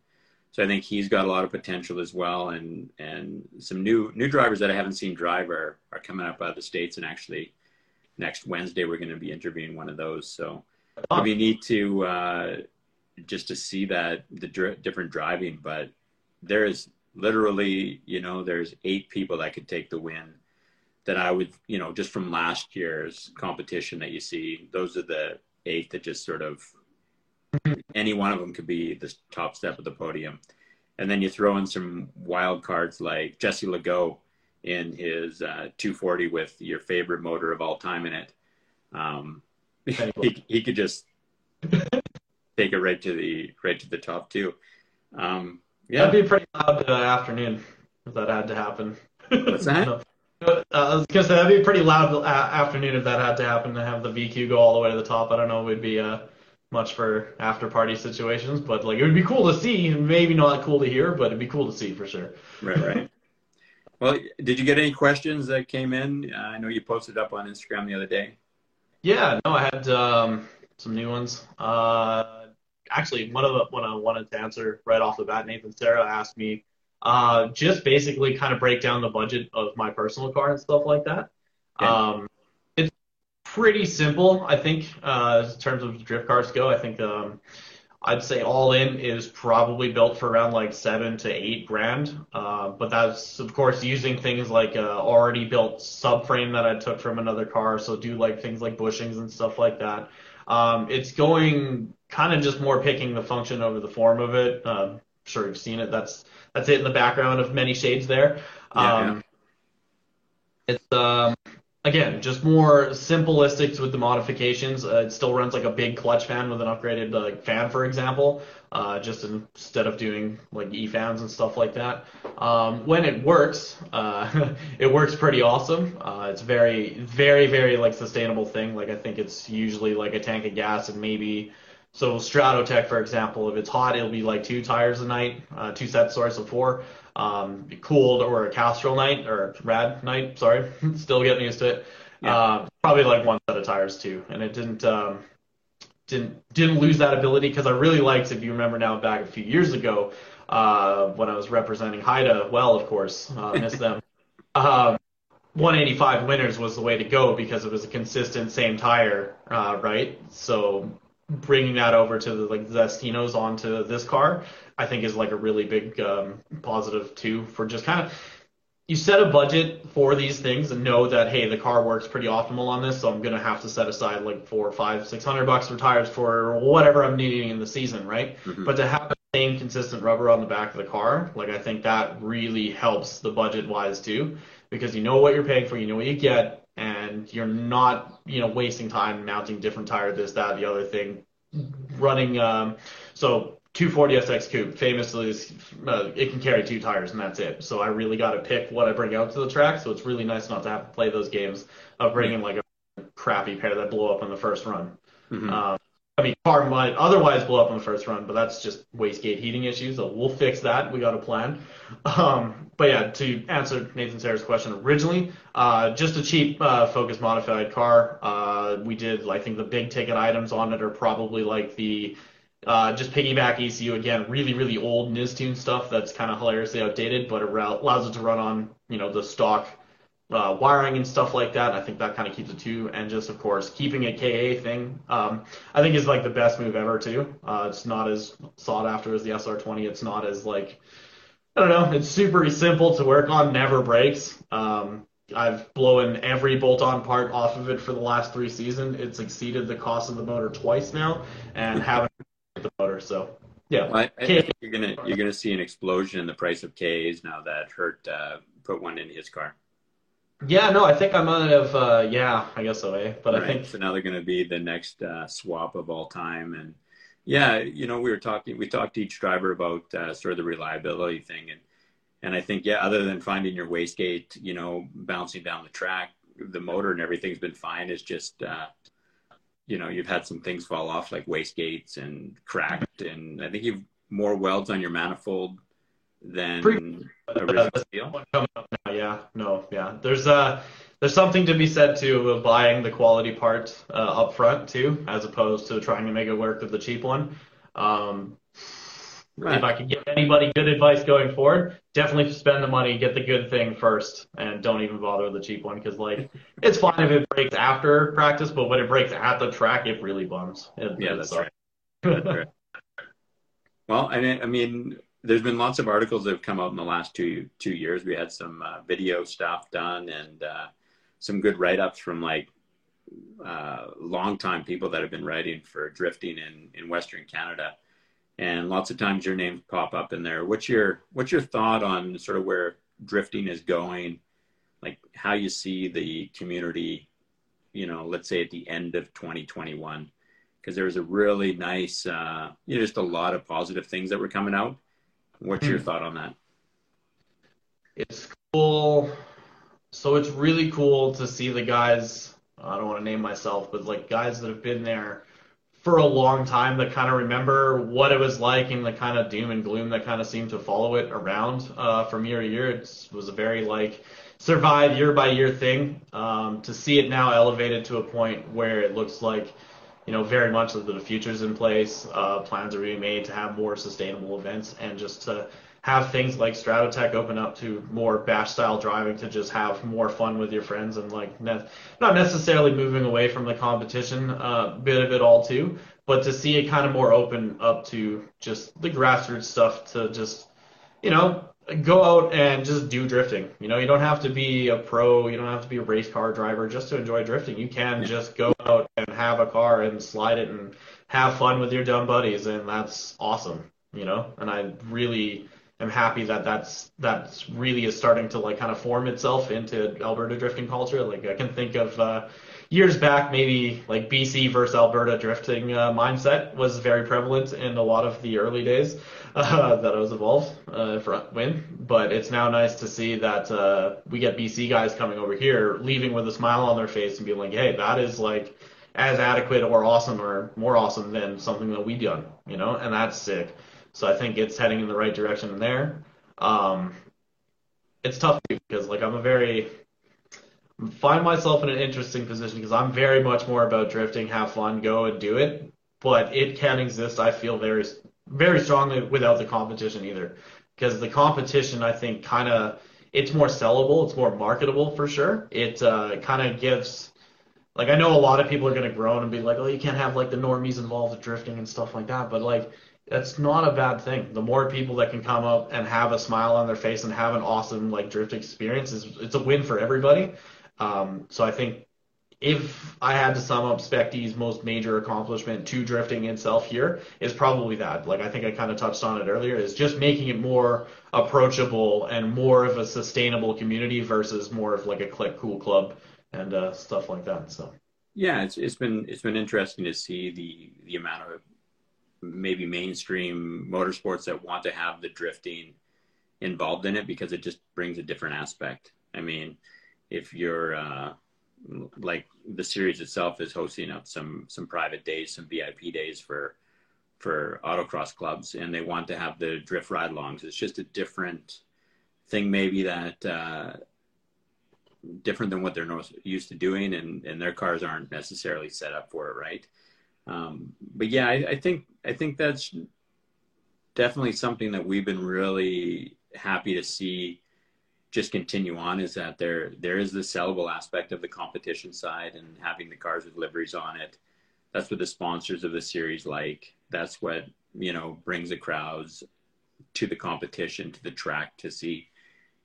Speaker 1: so I think he's got a lot of potential as well. And and some new new drivers that I haven't seen drive are, are coming up out of the states, and actually next Wednesday we're going to be interviewing one of those. So oh. we need to uh, just to see that the dr- different driving, but there is literally, you know, there's eight people that could take the win that I would, you know, just from last year's competition that you see, those are the eight that just sort of any one of them could be the top step of the podium. And then you throw in some wild cards like Jesse Legault in his uh, 240 with your favorite motor of all time in it. Um, he, he could just take it right to the right to the top too. Um,
Speaker 2: yeah. That'd be a loud afternoon if that had to happen.
Speaker 1: What's that?
Speaker 2: uh, I was gonna say that'd be a pretty loud uh, afternoon if that had to happen to have the VQ go all the way to the top. I don't know, it would be uh, much for after party situations, but like it would be cool to see. Maybe not cool to hear, but it'd be cool to see for sure.
Speaker 1: Right, right. well, did you get any questions that came in? Uh, I know you posted up on Instagram the other day.
Speaker 2: Yeah, no, I had um, some new ones. Uh, actually one of the one I wanted to answer right off the bat, Nathan Sarah asked me uh, just basically kind of break down the budget of my personal car and stuff like that. Yeah. Um, it's pretty simple, I think, uh, in terms of drift cars go. I think um, I'd say all in is probably built for around like seven to eight grand. Uh, but that's of course using things like a already built subframe that I took from another car. So do like things like bushings and stuff like that. Um, it's going kind of just more picking the function over the form of it. Uh, sure you've seen it. That's that's it in the background of many shades there. Yeah, um, yeah. It's um, again just more simplistics with the modifications. Uh, it still runs like a big clutch fan with an upgraded like fan, for example. Uh, just instead of doing like E fans and stuff like that. Um, when it works, uh, it works pretty awesome. Uh, it's very, very, very like sustainable thing. Like I think it's usually like a tank of gas and maybe so Stratotech, for example, if it's hot, it'll be like two tires a night, uh, two sets, sorry, so four. Um, cooled or a Castrol night or rad night, sorry, still getting used to it. Yeah. Uh, probably like one set of tires too, and it didn't um, didn't didn't lose that ability because I really liked, if you remember now, back a few years ago uh, when I was representing Haida. Well, of course, uh, missed them. Um, 185 winners was the way to go because it was a consistent same tire, uh, right? So bringing that over to the like Zestinos onto this car, I think is like a really big um, positive too for just kind of you set a budget for these things and know that hey the car works pretty optimal on this so i'm gonna have to set aside like four five six hundred bucks for tires for whatever i'm needing in the season right mm-hmm. but to have the same consistent rubber on the back of the car like i think that really helps the budget wise too because you know what you're paying for you know what you get and you're not you know wasting time mounting different tire this that the other thing running um so 240SX Coupe famously is, uh, it can carry two tires and that's it. So I really got to pick what I bring out to the track. So it's really nice not to have to play those games of bringing like a crappy pair that blow up on the first run. Mm-hmm. Um, I mean, car might otherwise blow up on the first run, but that's just wastegate heating issues. So we'll fix that. We got a plan. Um, but yeah, to answer Nathan Sayre's question originally, uh, just a cheap uh, Focus modified car. Uh, we did, I think, the big ticket items on it are probably like the uh, just piggyback ECU again, really really old Nistune stuff that's kind of hilariously outdated, but it allows it to run on you know the stock uh, wiring and stuff like that. I think that kind of keeps it too, and just of course keeping a KA thing, um, I think is like the best move ever too. Uh, it's not as sought after as the SR20. It's not as like I don't know. It's super simple to work on, never breaks. Um, I've blown every bolt-on part off of it for the last three seasons. It's exceeded the cost of the motor twice now, and haven't the motor. So yeah,
Speaker 1: well, I, I think you're gonna you're gonna see an explosion in the price of KAs now that Hurt uh, put one in his car.
Speaker 2: Yeah, no, I think I might have. Uh, yeah, I guess so. Eh? But right. I think
Speaker 1: so. Now they're going to be the next uh, swap of all time, and yeah, you know, we were talking. We talked to each driver about uh, sort of the reliability thing, and and I think yeah, other than finding your wastegate, you know, bouncing down the track, the motor and everything's been fine. It's just uh, you know you've had some things fall off like wastegates and cracked and i think you've more welds on your manifold than original
Speaker 2: steel yeah no yeah there's a there's something to be said too of buying the quality part uh, up front too as opposed to trying to make it work with the cheap one um Right. If I could give anybody good advice going forward, definitely spend the money, get the good thing first, and don't even bother with the cheap one because like it's fine if it breaks after practice, but when it breaks at the track, it really bums. It,
Speaker 1: yeah, that's right. that's right. Well, I mean, I mean, there's been lots of articles that have come out in the last two two years. We had some uh, video stuff done and uh, some good write ups from like uh, long time people that have been writing for drifting in in Western Canada and lots of times your names pop up in there. What's your what's your thought on sort of where drifting is going, like how you see the community, you know, let's say at the end of 2021, because there was a really nice, uh, you know, just a lot of positive things that were coming out. What's your hmm. thought on that?
Speaker 2: It's cool. So it's really cool to see the guys. I don't want to name myself, but like guys that have been there for a long time that kind of remember what it was like and the kind of doom and gloom that kind of seemed to follow it around uh, from year to year. It was a very like survive year by year thing. Um, to see it now elevated to a point where it looks like, you know, very much that the future's in place. Uh, plans are being made to have more sustainable events and just to have things like Stratotech open up to more bash style driving to just have more fun with your friends and like ne- not necessarily moving away from the competition uh, bit of it all too, but to see it kind of more open up to just the grassroots stuff to just you know go out and just do drifting. You know, you don't have to be a pro, you don't have to be a race car driver just to enjoy drifting. You can just go out and have a car and slide it and have fun with your dumb buddies, and that's awesome. You know, and I really am happy that that's that's really is starting to like kind of form itself into Alberta drifting culture. Like I can think of uh, years back, maybe like BC versus Alberta drifting uh, mindset was very prevalent in a lot of the early days uh, that I was involved uh, win. But it's now nice to see that uh, we get BC guys coming over here, leaving with a smile on their face and being like, "Hey, that is like." As adequate or awesome or more awesome than something that we've done, you know, and that's sick. So I think it's heading in the right direction there. Um, it's tough because like I'm a very find myself in an interesting position because I'm very much more about drifting, have fun, go and do it. But it can exist. I feel very very strongly without the competition either, because the competition I think kind of it's more sellable, it's more marketable for sure. It uh, kind of gives like I know a lot of people are gonna groan and be like, oh, you can't have like the normies involved with drifting and stuff like that, but like that's not a bad thing. The more people that can come up and have a smile on their face and have an awesome like drift experience is it's a win for everybody. Um, so I think if I had to sum up Spec D's most major accomplishment to drifting itself here is probably that. Like I think I kind of touched on it earlier, is just making it more approachable and more of a sustainable community versus more of like a click cool club and uh, stuff like that. So
Speaker 1: yeah, it's it's been it's been interesting to see the the amount of maybe mainstream motorsports that want to have the drifting involved in it because it just brings a different aspect. I mean, if you're uh, like the series itself is hosting up some some private days, some VIP days for for autocross clubs, and they want to have the drift ride alongs. It's just a different thing, maybe that uh, different than what they're used to doing, and and their cars aren't necessarily set up for it, right? Um, but yeah, I, I think I think that's definitely something that we've been really happy to see just continue on is that there there is the sellable aspect of the competition side and having the cars with liveries on it. That's what the sponsors of the series like. That's what you know brings the crowds to the competition to the track to see,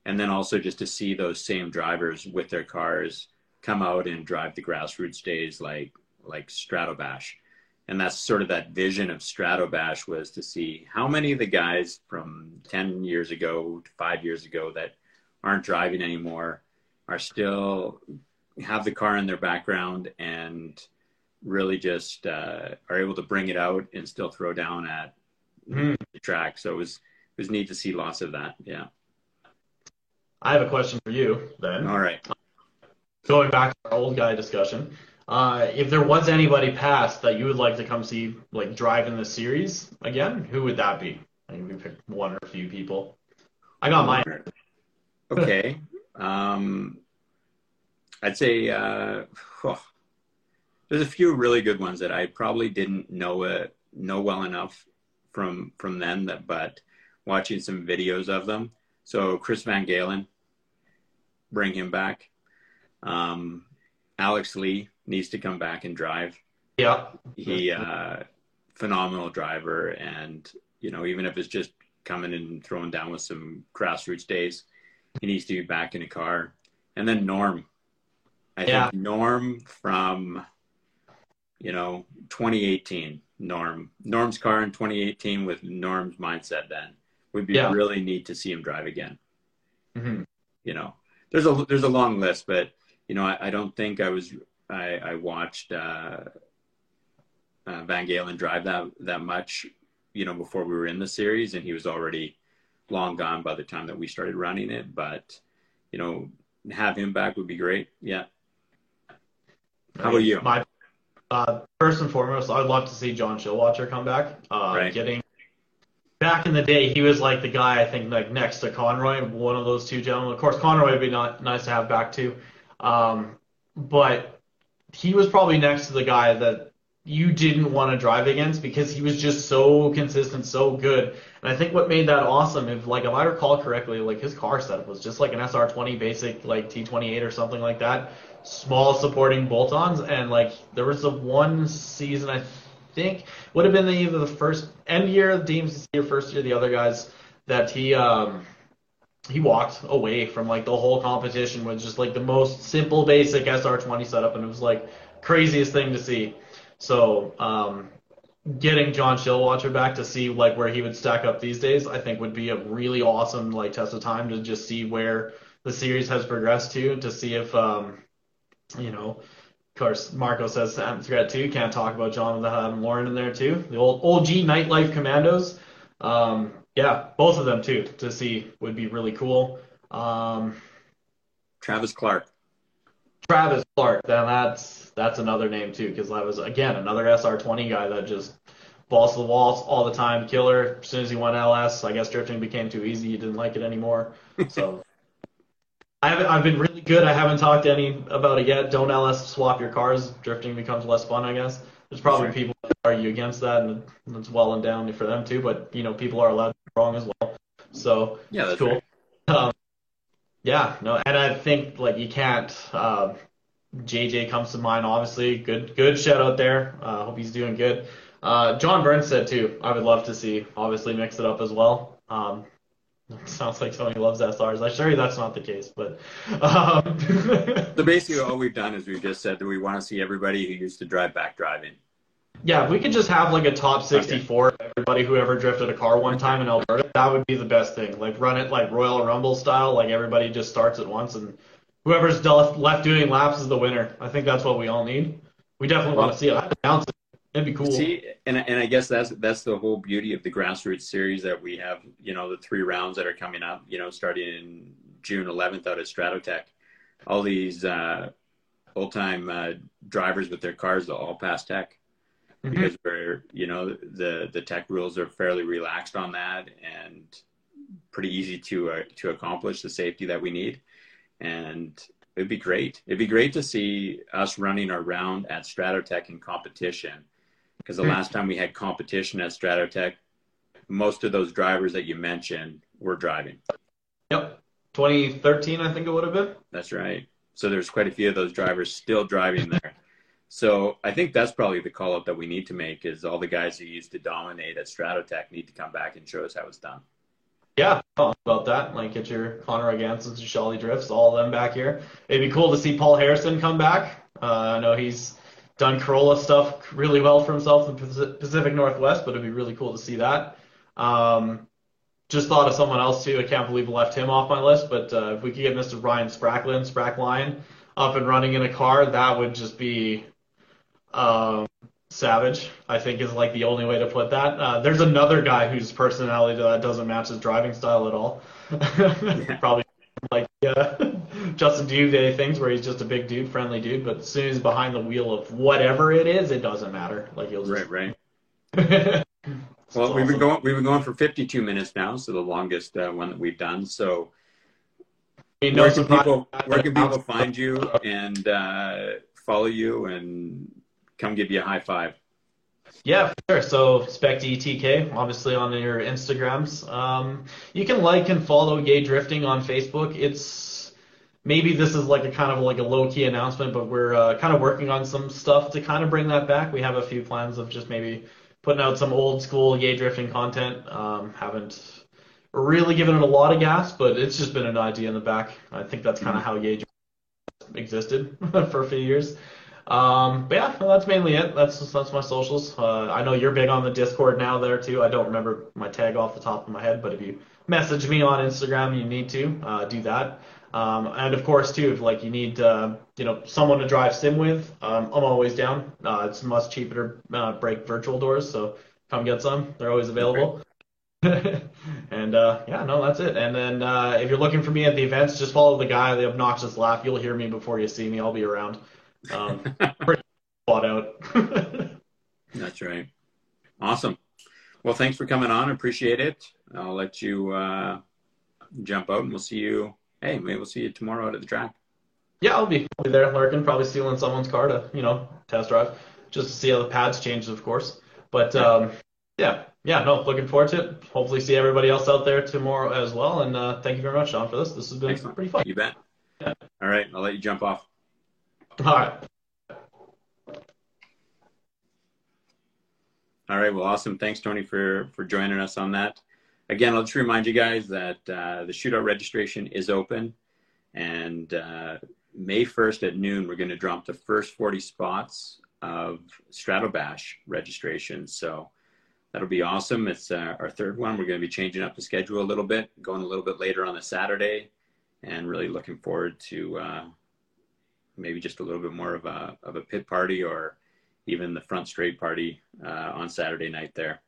Speaker 1: and then also just to see those same drivers with their cars come out and drive the grassroots days like like Stratobash. And that's sort of that vision of Stratobash was to see how many of the guys from 10 years ago, to five years ago that aren't driving anymore are still have the car in their background and really just uh, are able to bring it out and still throw down at mm. the track. So it was it was neat to see lots of that. Yeah.
Speaker 2: I have a question for you then.
Speaker 1: All right.
Speaker 2: Going back to our old guy discussion, uh, if there was anybody past that you would like to come see like drive in the series again, who would that be? I think we picked one or a few people. I got mine.
Speaker 1: Okay. Um, I'd say uh, oh, there's a few really good ones that I probably didn't know uh, know well enough from from them that, but watching some videos of them. So Chris Van Galen, bring him back. Um, Alex Lee needs to come back and drive.
Speaker 2: Yeah,
Speaker 1: he uh, phenomenal driver, and you know even if it's just coming and throwing down with some grassroots days, he needs to be back in a car. And then Norm. I yeah. think Norm from, you know, 2018. Norm. Norm's car in 2018 with Norm's mindset then would be yeah. really neat to see him drive again. Mm-hmm. You know, there's a there's a long list, but you know, I, I don't think I was I, I watched uh, uh, Van Galen drive that that much, you know, before we were in the series, and he was already long gone by the time that we started running it. But you know, have him back would be great. Yeah. How about you?
Speaker 2: My uh, first and foremost, I'd love to see John Chilwater come back. Uh, right. Getting back in the day, he was like the guy I think like next to Conroy, one of those two gentlemen. Of course, Conroy would be not nice to have back too, um, but he was probably next to the guy that you didn't want to drive against because he was just so consistent, so good. And I think what made that awesome, if like if I recall correctly, like his car setup was just like an SR20 basic like T28 or something like that, small supporting bolt-ons, and like there was the one season I think would have been the, either the first end year of Deems year, first year the other guys that he um he walked away from like the whole competition with just like the most simple basic SR20 setup, and it was like craziest thing to see. So um, getting John Chilwater back to see like where he would stack up these days, I think would be a really awesome like test of time to just see where the series has progressed to, to see if um, you know. Of course, Marco says threat too. Can't talk about John without having Lauren in there too. The old old G Nightlife Commandos. Um, yeah, both of them too to see would be really cool. Um,
Speaker 1: Travis Clark.
Speaker 2: Travis Clark. Then that's that's another name too, because that was again another SR20 guy that just balls to the walls all the time, killer. As soon as he went LS, I guess drifting became too easy. He didn't like it anymore. So I haven't. I've been really good. I haven't talked to any about it yet. Don't LS swap your cars. Drifting becomes less fun, I guess. There's probably sure. people that argue against that, and it's well and down for them too. But you know, people are allowed to be wrong as well. So
Speaker 1: yeah, that's
Speaker 2: cool.
Speaker 1: Right. Um,
Speaker 2: yeah, no, and I think like you can't. Uh, JJ comes to mind, obviously. Good, good shout out there. Uh, hope he's doing good. Uh, John Burns said too. I would love to see, obviously, mix it up as well. Um, sounds like Tony loves SRs. I'm sure that's not the case, but. Um,
Speaker 1: so basically, all we've done is we've just said that we want to see everybody who used to drive back driving.
Speaker 2: Yeah, if we could just have like a top 64 okay. everybody who ever drifted a car one time in Alberta, that would be the best thing. Like run it like Royal Rumble style, like everybody just starts at once and whoever's left, left doing laps is the winner. I think that's what we all need. We definitely well, want to see it. It. It'd be cool.
Speaker 1: See, and and I guess that's that's the whole beauty of the grassroots series that we have. You know, the three rounds that are coming up. You know, starting in June 11th out at Stratotech. All these uh, old time uh, drivers with their cars, they'll all pass tech mm-hmm. because we're you know the the tech rules are fairly relaxed on that and pretty easy to uh, to accomplish the safety that we need and it'd be great. It'd be great to see us running our round at stratotech in competition because the mm-hmm. last time we had competition at stratotech most of those drivers that you mentioned were driving.
Speaker 2: Yep. 2013 i think it would have been.
Speaker 1: That's right. So there's quite a few of those drivers still driving there. So I think that's probably the call up that we need to make is all the guys who used to dominate at Stratotech need to come back and show us how it's done.
Speaker 2: Yeah, about that. Like get your Connor Agansons, your Shelly Drifts, all of them back here. It'd be cool to see Paul Harrison come back. Uh, I know he's done Corolla stuff really well for himself in the Pacific Northwest, but it'd be really cool to see that. Um, just thought of someone else too. I can't believe I left him off my list, but uh, if we could get Mr. Brian Spracklin, Sprackline, up and running in a car, that would just be um, savage, I think is like the only way to put that. Uh, there's another guy whose personality that doesn't match his driving style at all. Probably like uh, Justin Day things where he's just a big dude, friendly dude, but as soon as he's behind the wheel of whatever it is, it doesn't matter. Like he'll
Speaker 1: just... right, right. well, awesome. we've been going we've been going for 52 minutes now, so the longest uh, one that we've done. So. where can people where can people find you and uh, follow you and come give you a high five.
Speaker 2: Yeah, sure. So SpecDTK, obviously on your Instagrams. Um, you can like and follow Gay Drifting on Facebook. It's maybe this is like a kind of like a low key announcement, but we're uh, kind of working on some stuff to kind of bring that back. We have a few plans of just maybe putting out some old school Gay Drifting content. Um, haven't really given it a lot of gas, but it's just been an idea in the back. I think that's kind of how Yay existed for a few years. Um, but yeah, that's mainly it. That's that's my socials. Uh, I know you're big on the Discord now there too. I don't remember my tag off the top of my head, but if you message me on Instagram, you need to uh, do that. Um, and of course too, if like you need uh, you know someone to drive sim with, um, I'm always down. Uh, it's much cheaper to uh, break virtual doors, so come get some. They're always available. and uh, yeah, no, that's it. And then uh, if you're looking for me at the events, just follow the guy, the obnoxious laugh. You'll hear me before you see me. I'll be around. Um, pretty thought out.
Speaker 1: That's right. Awesome. Well, thanks for coming on. Appreciate it. I'll let you uh, jump out, and we'll see you. Hey, maybe we'll see you tomorrow out at the track.
Speaker 2: Yeah, I'll be, I'll be there lurking, probably stealing someone's car to, you know, test drive, just to see how the pads change, of course. But um, yeah, yeah, no, looking forward to it. Hopefully, see everybody else out there tomorrow as well. And uh, thank you very much, Sean, for this. This has been Excellent. pretty fun.
Speaker 1: You bet. Yeah. All right, I'll let you jump off.
Speaker 2: All right.
Speaker 1: All right. Well, awesome. Thanks, Tony, for for joining us on that. Again, I'll just remind you guys that uh, the shootout registration is open, and uh, May 1st at noon, we're going to drop the first 40 spots of Stratobash registration. So that'll be awesome. It's uh, our third one. We're going to be changing up the schedule a little bit, going a little bit later on the Saturday, and really looking forward to uh, maybe just a little bit more of a of a pit party or even the front straight party uh, on Saturday night there.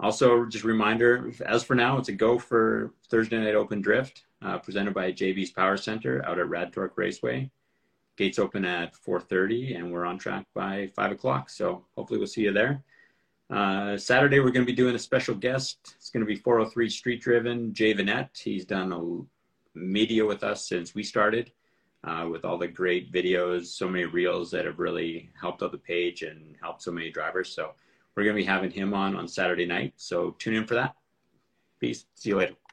Speaker 1: Also, just a reminder, as for now, it's a go for Thursday Night Open Drift, uh, presented by JV's Power Center out at RAD Torque Raceway. Gates open at 4.30, and we're on track by 5 o'clock, so hopefully we'll see you there. Uh, Saturday, we're going to be doing a special guest. It's going to be 403 Street Driven, Jay Vanette. He's done a media with us since we started uh, with all the great videos, so many reels that have really helped out the page and helped so many drivers. So we're going to be having him on on Saturday night. So tune in for that. Peace. See you later.